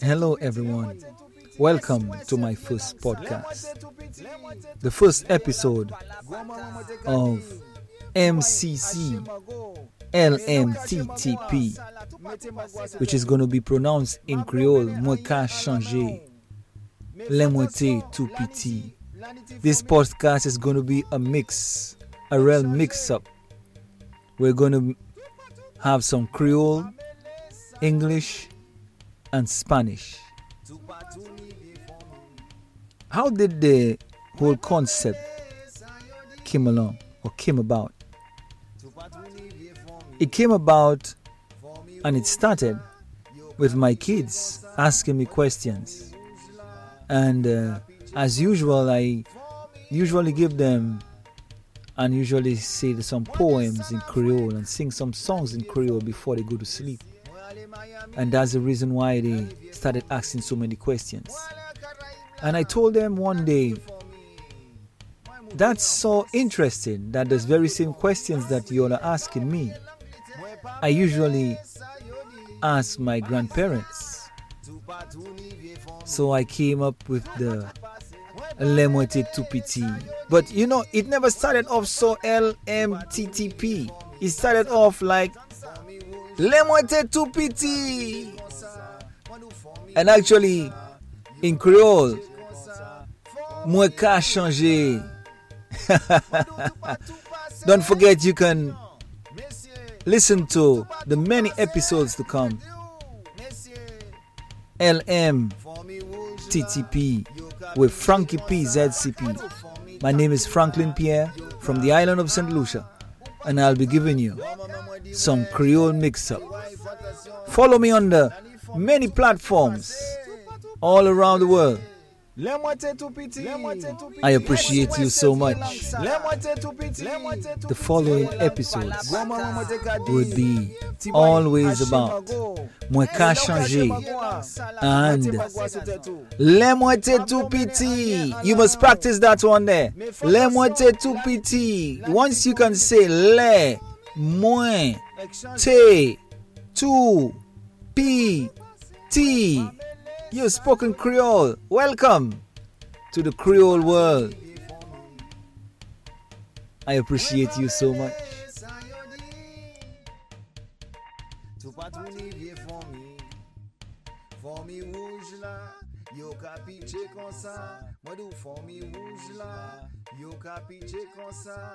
Hello, everyone. Welcome to my first podcast, the first episode of MCC LMTTP, which is going to be pronounced in Creole, Moi changé, Le moitié tout petit. This podcast is going to be a mix, a real mix up. We're going to have some Creole, English, and Spanish. How did the whole concept came along or came about? It came about and it started with my kids asking me questions. And uh, as usual, I usually give them and usually say some poems in Creole and sing some songs in Creole before they go to sleep. And that's the reason why they started asking so many questions. And I told them one day, that's so interesting that those very same questions that you all are asking me, I usually ask my grandparents. So I came up with the Lemoite Tupiti. But you know, it never started off so LMTTP. It started off like Lemoite Tupiti. And actually, in Creole, Moi ka changé. Don't forget you can listen to the many episodes to come. LM TTP with Frankie P ZCP. My name is Franklin Pierre from the island of St. Lucia, and I'll be giving you some Creole mix up. Follow me on the many platforms all around the world. I appreciate you so much. The following episodes would be always about Moi ka changé and Le moitié tout petit. You must practice that one there. Le moitié tout petit. Once you can say le, moins, te, tout, petit. You spoken Creole. Welcome to the Creole world. I appreciate you so much. Yo ka piche kon sa Mwen dou fomi rouge la, yo ka piche kon sa